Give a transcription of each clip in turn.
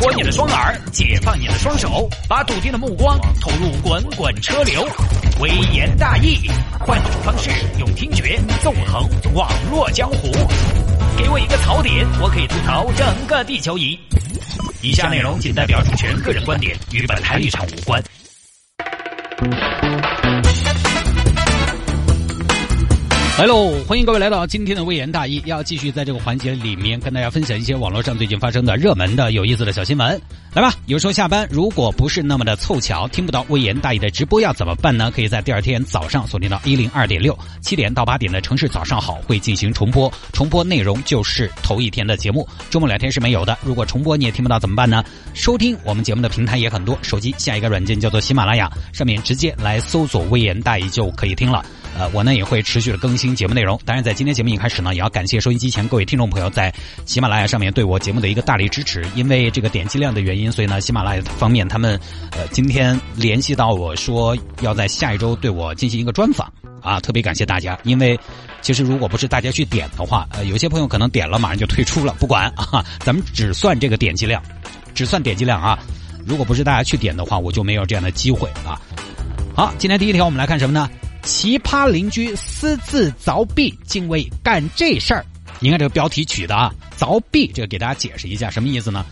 活你的双耳，解放你的双手，把笃定的目光投入滚滚车流。微言大义，换种方式用听觉纵横网络江湖。给我一个槽点，我可以吐槽整个地球仪。以下内容仅代表主持人个人观点，与本台立场无关。来喽！欢迎各位来到今天的微言大义，要继续在这个环节里面跟大家分享一些网络上最近发生的热门的有意思的小新闻。来吧，有时候下班如果不是那么的凑巧听不到微言大义的直播要怎么办呢？可以在第二天早上锁定到一零二点六七点到八点的城市早上好会进行重播，重播内容就是头一天的节目，周末两天是没有的。如果重播你也听不到怎么办呢？收听我们节目的平台也很多，手机下一个软件叫做喜马拉雅，上面直接来搜索微言大义就可以听了。呃，我呢也会持续的更新节目内容。当然，在今天节目一开始呢，也要感谢收音机前各位听众朋友在喜马拉雅上面对我节目的一个大力支持。因为这个点击量的原因，所以呢，喜马拉雅方面他们呃今天联系到我说要在下一周对我进行一个专访啊，特别感谢大家。因为其实如果不是大家去点的话，呃，有些朋友可能点了马上就退出了。不管啊，咱们只算这个点击量，只算点击量啊。如果不是大家去点的话，我就没有这样的机会啊。好，今天第一条我们来看什么呢？奇葩邻居私自凿壁，竟为干这事儿。你看这个标题取的啊，凿壁，这个给大家解释一下什么意思呢？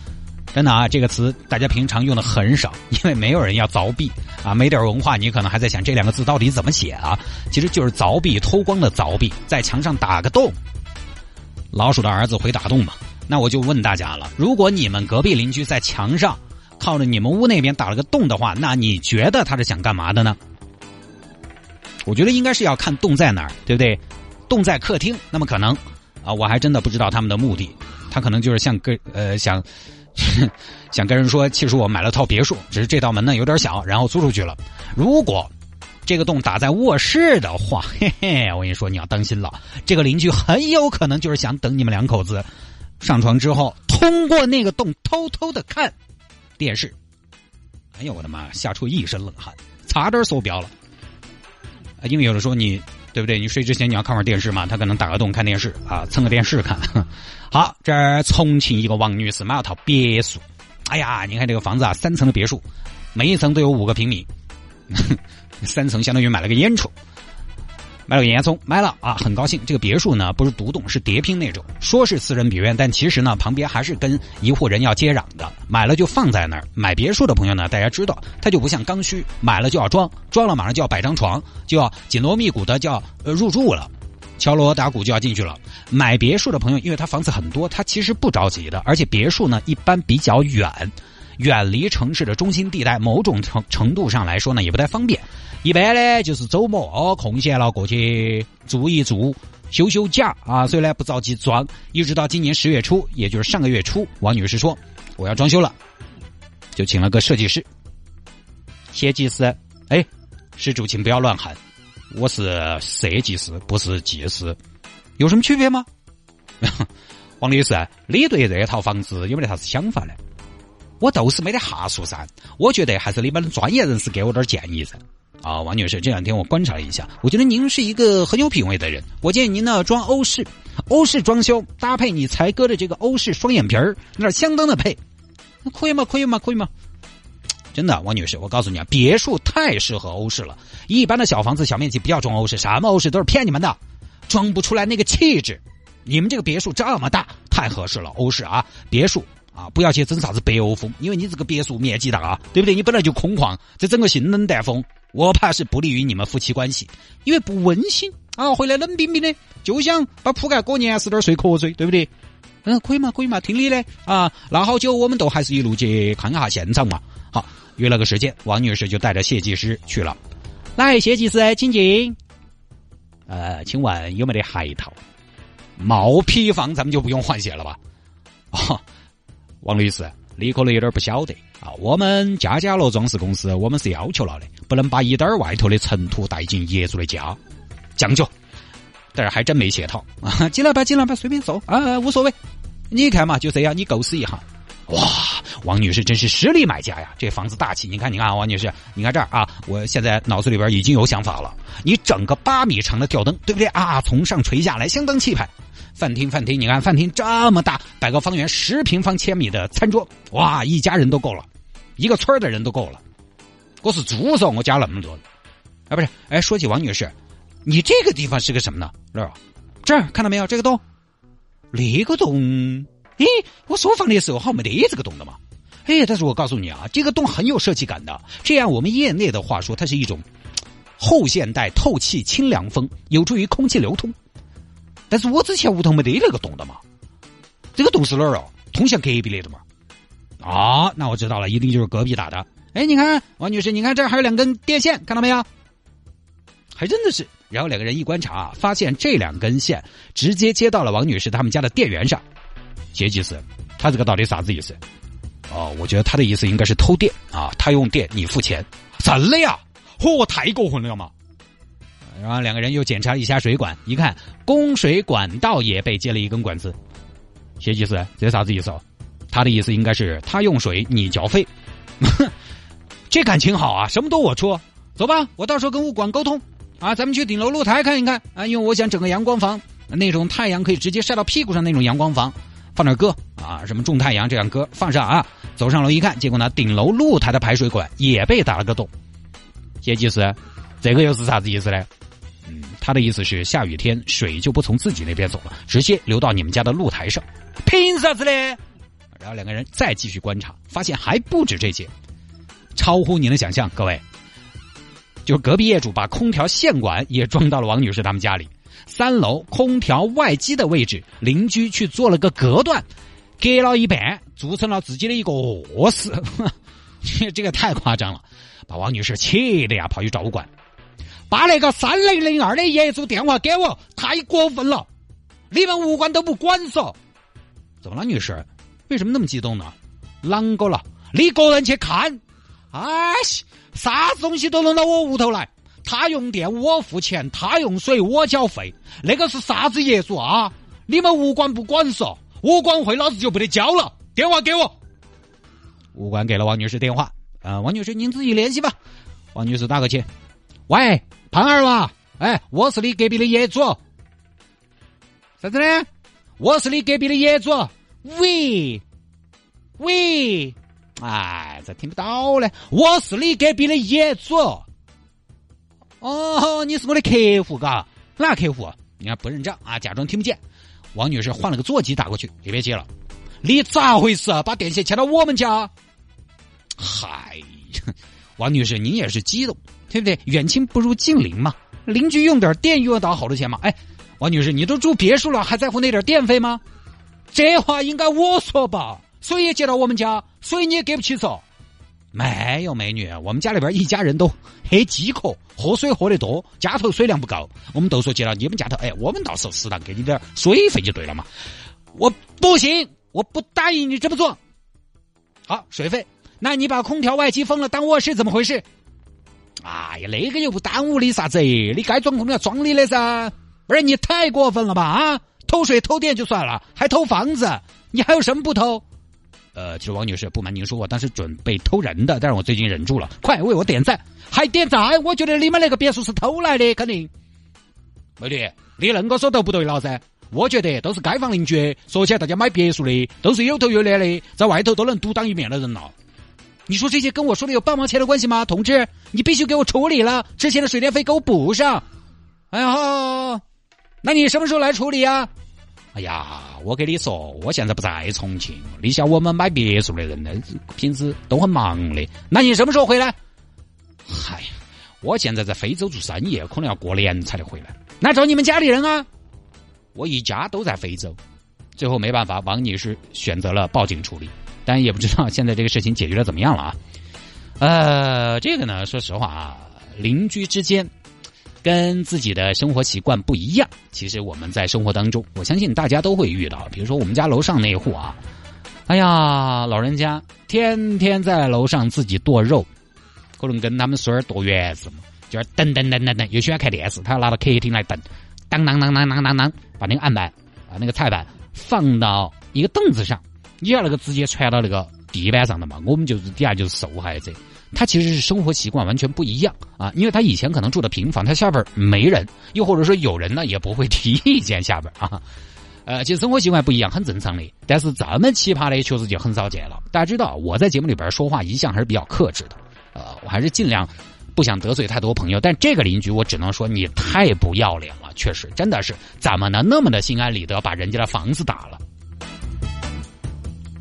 真的啊，这个词大家平常用的很少，因为没有人要凿壁啊。没点文化，你可能还在想这两个字到底怎么写啊？其实就是凿壁偷光的凿壁，在墙上打个洞。老鼠的儿子会打洞嘛？那我就问大家了，如果你们隔壁邻居在墙上靠着你们屋那边打了个洞的话，那你觉得他是想干嘛的呢？我觉得应该是要看洞在哪儿，对不对？洞在客厅，那么可能啊，我还真的不知道他们的目的。他可能就是像跟呃想想跟人说，其实我买了套别墅，只是这道门呢有点小，然后租出去了。如果这个洞打在卧室的话，嘿嘿，我跟你说你要当心了，这个邻居很有可能就是想等你们两口子上床之后，通过那个洞偷偷的看电视。哎呦我的妈，吓出一身冷汗，差点缩标了。啊因为有的时候你对不对？你睡之前你要看会儿电视嘛，他可能打个洞看电视啊，蹭个电视看。好，这儿重庆一个王女士买了套别墅，哎呀，你看这个房子啊，三层的别墅，每一层都有五个平米，三层相当于买了个烟囱。买了个烟囱，买了啊，很高兴。这个别墅呢不是独栋，是叠拼那种。说是私人别院，但其实呢旁边还是跟一户人要接壤的。买了就放在那儿。买别墅的朋友呢，大家知道，他就不像刚需，买了就要装，装了马上就要摆张床，就要紧锣密鼓的就要呃入住了，敲锣打鼓就要进去了。买别墅的朋友，因为他房子很多，他其实不着急的。而且别墅呢一般比较远，远离城市的中心地带，某种程程度上来说呢也不太方便。一般呢，就是周末哦，空闲了过去住一住，休休假啊，所以呢不着急装，一直到今年十月初，也就是上个月初，王女士说我要装修了，就请了个设计师。设计师，哎，施主请不要乱喊，我是设计师，不是技师，有什么区别吗？王女士，你对这套房子有没得啥子想法呢？我都是没得哈数噻，我觉得还是你们专业人士给我点建议噻。啊，王女士，这两天我观察了一下，我觉得您是一个很有品位的人。我建议您呢装欧式，欧式装修搭配你才哥的这个欧式双眼皮儿，那相当的配。可以吗？可以吗？可以吗？真的，王女士，我告诉你啊，别墅太适合欧式了。一般的小房子、小面积不要装欧式，什么欧式都是骗你们的，装不出来那个气质。你们这个别墅这么大，太合适了，欧式啊，别墅啊，不要去整啥子北欧风，因为你这个别墅面积大，对不对？你本来就空旷，再整个性冷淡风。我怕是不利于你们夫妻关系，因为不温馨啊！回来冷冰冰的，就想把铺盖裹严实点睡瞌睡，对不对？嗯，可以嘛？可以嘛？听你的啊！那好久我们都还是一路去看一下现场嘛。好，约了个时间，王女士就带着设计师去了。来，设计师，请进。呃，请问有没得鞋套？毛坯房咱们就不用换鞋了吧？哦，王女士。你可能有点不晓得啊，我们家家乐装饰公司，我们是要求了的，不能把一点外头的尘土带进业主的家，讲究。但是还真没写套啊，进来吧，进来吧，随便走啊，无所谓。你看嘛，就这样，你构思一下。哇，王女士真是实力买家呀，这房子大气。你看，你看，王女士，你看这儿啊，我现在脑子里边已经有想法了。你整个八米长的吊灯，对不对啊？从上垂下来，相当气派。饭厅，饭厅，你看饭厅这么大，摆个方圆十平方千米的餐桌，哇，一家人都够了，一个村的人都够了。我是猪嗦，我加那么多，啊，不是，哎，说起王女士，你这个地方是个什么呢？这儿，这儿看到没有？这个洞，那个洞，咦，我书房的时候好像没得这个洞的嘛。哎，但是我告诉你啊，这个洞很有设计感的。这样我们业内的话说，它是一种后现代透气清凉风，有助于空气流通。但是我之前屋头没得那个洞的嘛，这个洞是哪儿哦？通向隔壁来的嘛？啊，那我知道了，一定就是隔壁打的。哎，你看王女士，你看这还有两根电线，看到没有？还真的是。然后两个人一观察，发现这两根线直接接到了王女士他们家的电源上。杰吉斯，他这个到底啥子意思？哦，我觉得他的意思应该是偷电啊，他用电你付钱，真的呀？嚯，太过分了嘛！然后两个人又检查了一下水管，一看供水管道也被接了一根管子。谢技师，这啥子意思哦？他的意思应该是他用水你缴费，这感情好啊，什么都我出。走吧，我到时候跟物管沟通啊，咱们去顶楼露台看一看啊，因为我想整个阳光房，那种太阳可以直接晒到屁股上那种阳光房。放点歌啊，什么种太阳这样歌放上啊，走上楼一看，结果呢，顶楼露台的排水管也被打了个洞。谢技师，这个又是啥子意思呢？他的意思是下雨天水就不从自己那边走了，直接流到你们家的露台上。凭啥子呢？然后两个人再继续观察，发现还不止这些，超乎你的想象，各位，就隔壁业主把空调线管也装到了王女士他们家里。三楼空调外机的位置，邻居去做了个隔断，隔了一半，做成了自己的一个卧室。这个太夸张了，把王女士气的呀，跑去找物管，把那个三零零二的业主电话给我，太过分了，你们物管都不管嗦？怎么了，女士？为什么那么激动呢？啷个了？你个人去看，哎，啥子东西都弄到我屋头来。他用电我付钱，他用水我缴费，那个是啥子业主啊？你们物管不管嗦？物管会老子就不得交了。电话给我，物管给了王女士电话。啊，王女士您自己联系吧。王女士打过去，喂，胖儿娃，哎，我是你隔壁的业主。啥子呢？我是你隔壁的业主。喂，喂，哎，咋听不到嘞。我是你隔壁的业主。哦，你是我的客户，嘎？哪客户？你看不认账啊，假装听不见。王女士换了个座机打过去，也别接了。你咋回事啊？把电线牵到我们家？嗨，王女士，您也是激动，对不对？远亲不如近邻嘛。邻居用点电用到好多钱嘛。哎，王女士，你都住别墅了，还在乎那点电费吗？这话应该我说吧？水也接到我们家，水你也给不起嗦。没有美女，我们家里边一家人都很饥渴，喝水喝得多，家头水量不够，我们都说接到你们家头，哎，我们到时候适当给你点水费就对了嘛。我不行，我不答应你这么做。好，水费，那你把空调外机封了当卧室怎么回事？哎呀，那个又不耽误你啥子，你该装空调装你的噻。不是你太过分了吧？啊，偷水偷电就算了，还偷房子，你还有什么不偷？呃，其实王女士，不瞒您说，我当时准备偷人的，但是我最近忍住了。快为我点赞，还点赞！我觉得你们那个别墅是偷来的，肯定。美女，你恁个说都不对了噻。我觉得都是街坊邻居，说起来大家买别墅的都是有头有脸的，在外头都能独当一面的人了。你说这些跟我说的有半毛钱的关系吗？同志，你必须给我处理了，之前的水电费给我补上。哎呀，那你什么时候来处理呀？哎呀，我跟你说，我现在不在重庆。你像我们买别墅的人呢，平时都很忙的。那你什么时候回来？嗨，我现在在非洲做生意，可能要过年才能回来。那找你们家里人啊？我一家都在非洲。最后没办法，王女士选择了报警处理，但也不知道现在这个事情解决的怎么样了啊？呃，这个呢，说实话啊，邻居之间。跟自己的生活习惯不一样，其实我们在生活当中，我相信大家都会遇到。比如说我们家楼上那户啊，哎呀，老人家天天在楼上自己剁肉，可能跟他们孙儿剁园子嘛，就是等等等等等，又喜欢看电视，他要拿到 客厅来等，当当当当当当当，把那个案板，把那个菜板放到一个凳子上，你要那个直接传到那个地板上的嘛，我们就是底下就是受害者。他其实是生活习惯完全不一样啊，因为他以前可能住的平房，他下边没人，又或者说有人呢，也不会提意见下边啊。呃，其实生活习惯不一样很正常的，但是这么奇葩的确实就很少见了。大家知道我在节目里边说话一向还是比较克制的，呃，我还是尽量不想得罪太多朋友。但这个邻居我只能说你太不要脸了，确实真的是怎么能那么的心安理得把人家的房子打了？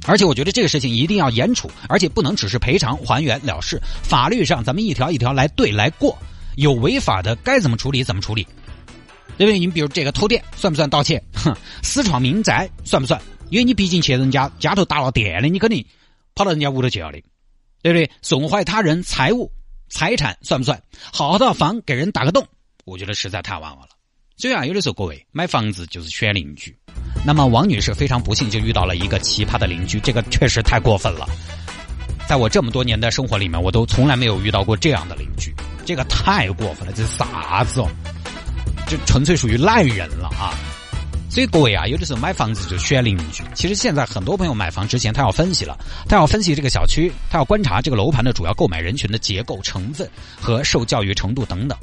而且我觉得这个事情一定要严处，而且不能只是赔偿还原了事。法律上咱们一条一条来对来过，有违法的该怎么处理怎么处理。对不对？你比如这个偷电算不算盗窃？哼，私闯民宅算不算？因为你毕竟去人家家头打了电的，你肯定跑到人家屋头去了的，对不对？损坏他人财物财产算不算？好好的房给人打个洞，我觉得实在太玩了。所以啊，有的时候各位买房子就是选邻居。那么王女士非常不幸就遇到了一个奇葩的邻居，这个确实太过分了。在我这么多年的生活里面，我都从来没有遇到过这样的邻居，这个太过分了，这是啥子哦？这纯粹属于烂人了啊！所以各位啊，有的时候买房子就选邻居。其实现在很多朋友买房之前，他要分析了，他要分析这个小区，他要观察这个楼盘的主要购买人群的结构成分和受教育程度等等。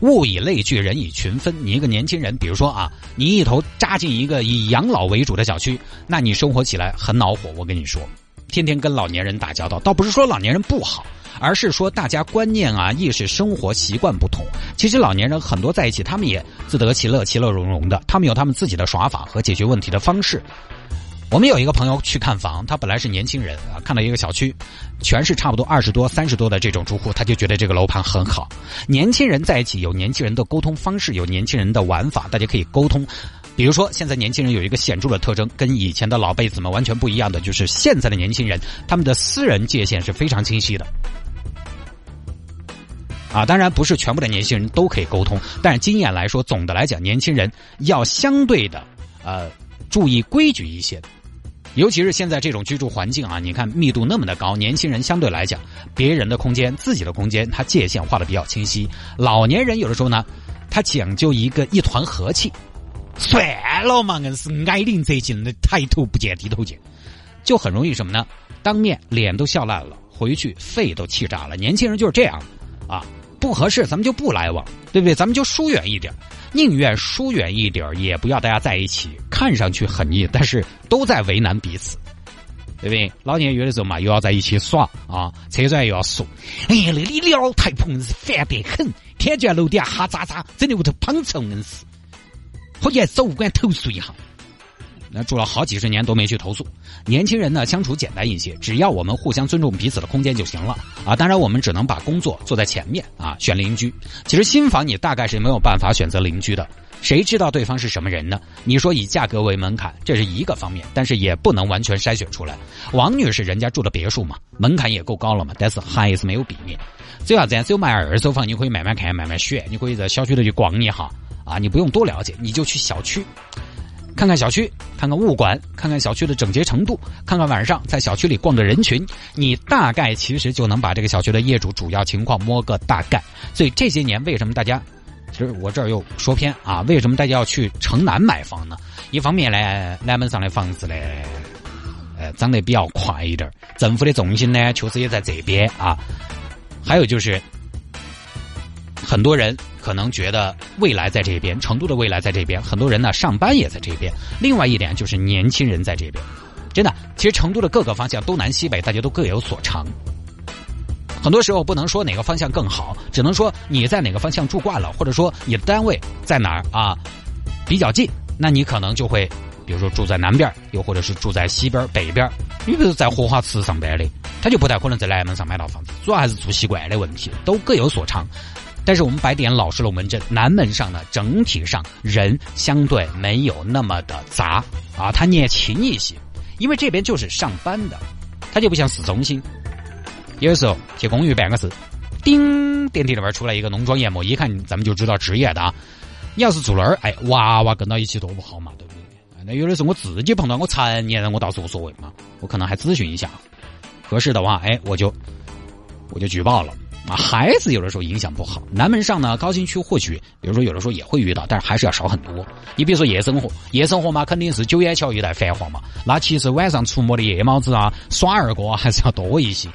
物以类聚，人以群分。你一个年轻人，比如说啊，你一头扎进一个以养老为主的小区，那你生活起来很恼火。我跟你说，天天跟老年人打交道，倒不是说老年人不好。而是说，大家观念啊、意识、生活习惯不同。其实老年人很多在一起，他们也自得其乐、其乐融融的。他们有他们自己的耍法和解决问题的方式。我们有一个朋友去看房，他本来是年轻人啊，看到一个小区，全是差不多二十多、三十多的这种住户，他就觉得这个楼盘很好。年轻人在一起有年轻人的沟通方式，有年轻人的玩法，大家可以沟通。比如说，现在年轻人有一个显著的特征，跟以前的老辈子们完全不一样的，就是现在的年轻人，他们的私人界限是非常清晰的。啊，当然不是全部的年轻人都可以沟通，但是经验来说，总的来讲，年轻人要相对的呃注意规矩一些，尤其是现在这种居住环境啊，你看密度那么的高，年轻人相对来讲，别人的空间、自己的空间，他界限画的比较清晰。老年人有的时候呢，他讲究一个一团和气，算了嘛，硬是挨邻最近的，抬头不见低头见，就很容易什么呢？当面脸都笑烂了，回去肺都气炸了。年轻人就是这样啊。不合适，咱们就不来往，对不对？咱们就疏远一点，宁愿疏远一点，也不要大家在一起。看上去很腻，但是都在为难彼此，对不对？老年约的时候嘛，又要在一起耍啊，车转又要说，哎呀，那里辽太棚是烦得很，天天楼底下哈喳喳，整的屋头胖臭硬是，回去总管投诉一下。那住了好几十年都没去投诉。年轻人呢相处简单一些，只要我们互相尊重彼此的空间就行了啊。当然我们只能把工作做在前面啊。选邻居，其实新房你大概是没有办法选择邻居的，谁知道对方是什么人呢？你说以价格为门槛，这是一个方面，但是也不能完全筛选出来。王女士人家住的别墅嘛，门槛也够高了嘛，但是还是没有避免。最要这样，只有买二手房，你可以慢慢看，慢慢选，你可以在小区里去逛一下啊，你不用多了解，你就去小区。看看小区，看看物管，看看小区的整洁程度，看看晚上在小区里逛的人群，你大概其实就能把这个小区的业主主要情况摸个大概。所以这些年为什么大家，其实我这儿又说偏啊？为什么大家要去城南买房呢？一方面呢，南门上的房子呢，呃，涨得比较快一点，政府的重心呢确实也在这边啊。还有就是，很多人。可能觉得未来在这边，成都的未来在这边，很多人呢上班也在这边。另外一点就是年轻人在这边，真的，其实成都的各个方向东南西北，大家都各有所长。很多时候不能说哪个方向更好，只能说你在哪个方向住惯了，或者说你的单位在哪儿啊比较近，那你可能就会，比如说住在南边，又或者是住在西边、北边。你比如在荷花池上班的，他就不太可能在南门上买到房子，主要还是住习惯的问题，都各有所长。但是我们摆点老式龙门阵，南门上呢，整体上人相对没有那么的杂啊，它年轻一些，因为这边就是上班的，它就不像市中心。有的时候去公寓办个事，叮，电梯里边出来一个浓妆艳抹，一看咱们就知道职业的啊。你要是住那儿，哎，娃娃跟到一起多不好嘛，对不对？那有的时候我自己碰到我成年人，我倒是无所谓嘛，我可能还咨询一下，合适的话，哎，我就我就举报了。啊，孩子有的时候影响不好。南门上呢，高新区或许，比如说有的时候也会遇到，但是还是要少很多。你比如说夜生活，夜生活嘛，肯定是九眼桥一带繁华嘛。那其实晚上出没的夜猫子啊，耍二哥还是要多一些。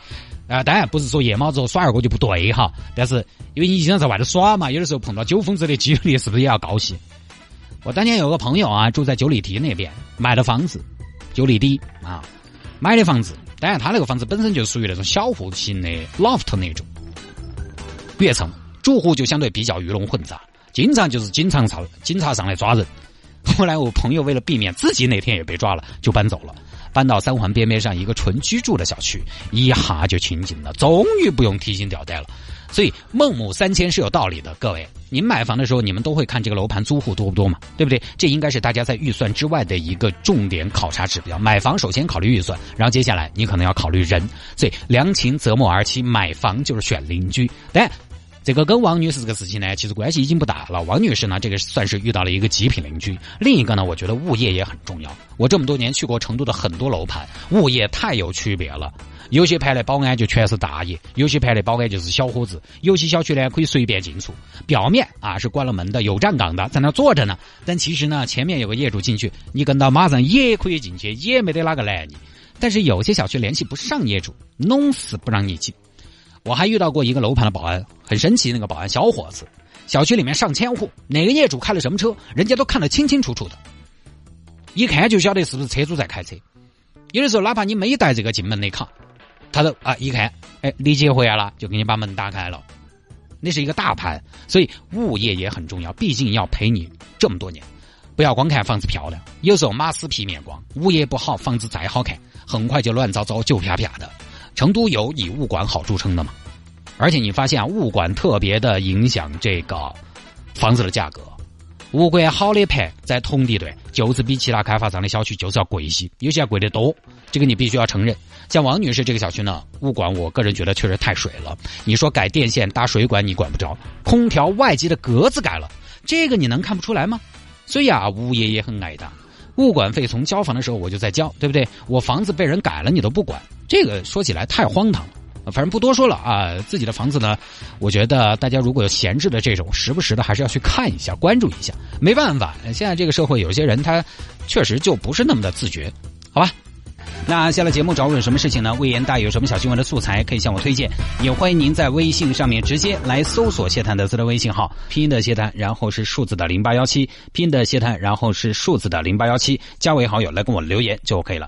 啊，当然不是说夜猫子和耍二哥就不对哈，但是因为你经常在外头耍嘛，有的时候碰到酒疯子的几率是不是也要高些？我当年有个朋友啊，住在九里堤那边，买了房子，九里堤啊，买的房子。当然，他那个房子本身就属于那种小户型的 loft 那种，跃层，住户就相对比较鱼龙混杂，经常就是经常上警察上来抓人。后来我朋友为了避免自己哪天也被抓了，就搬走了。搬到三环边边上一个纯居住的小区，一哈就清静了，终于不用提心吊胆了。所以孟母三迁是有道理的，各位，您买房的时候，你们都会看这个楼盘租户多不多嘛，对不对？这应该是大家在预算之外的一个重点考察指标。买房首先考虑预算，然后接下来你可能要考虑人。所以良禽择木而栖，买房就是选邻居。但这个跟王女士这个事情呢，其实关系已经不大了。王女士呢，这个算是遇到了一个极品邻居。另一个呢，我觉得物业也很重要。我这么多年去过成都的很多楼盘，物业太有区别了。有些盘的保安就全是大爷，有些盘的保安就是小伙子。有些小区呢可以随便进出，表面啊是关了门的，有站岗的在那坐着呢。但其实呢，前面有个业主进去，你跟到马上也可以进去，也没得哪个拦你。但是有些小区联系不上业主，弄死不让你进。我还遇到过一个楼盘的保安，很神奇。那个保安小伙子，小区里面上千户，哪个业主开了什么车，人家都看得清清楚楚的，一看就晓得是不是车主在开车。有的时候，哪怕你没带这个进门的卡，他都啊一看，哎，李姐回来了，就给你把门打开了。那是一个大盘，所以物业也很重要，毕竟要陪你这么多年。不要光看房子漂亮，有时候马死皮面光，物业不好，房子再好看，很快就乱糟糟、旧啪啪的。成都有以物管好著称的嘛，而且你发现啊，物管特别的影响这个房子的价格。物管好的盘在同地段，就是比其他开发商的小区就是要贵一些，有些要贵得多。这个你必须要承认。像王女士这个小区呢，物管我个人觉得确实太水了。你说改电线搭水管你管不着，空调外机的格子改了，这个你能看不出来吗？所以啊，物业也很挨打。物管费从交房的时候我就在交，对不对？我房子被人改了你都不管，这个说起来太荒唐了。反正不多说了啊，自己的房子呢，我觉得大家如果有闲置的这种，时不时的还是要去看一下、关注一下。没办法，现在这个社会有些人他确实就不是那么的自觉，好吧？那下了节目找我有什么事情呢？魏延大有什么小新闻的素材可以向我推荐，也欢迎您在微信上面直接来搜索谢探德斯的微信号，拼音的谢探，然后是数字的零八幺七，拼音的谢探，然后是数字的零八幺七，加为好友来跟我留言就可以了。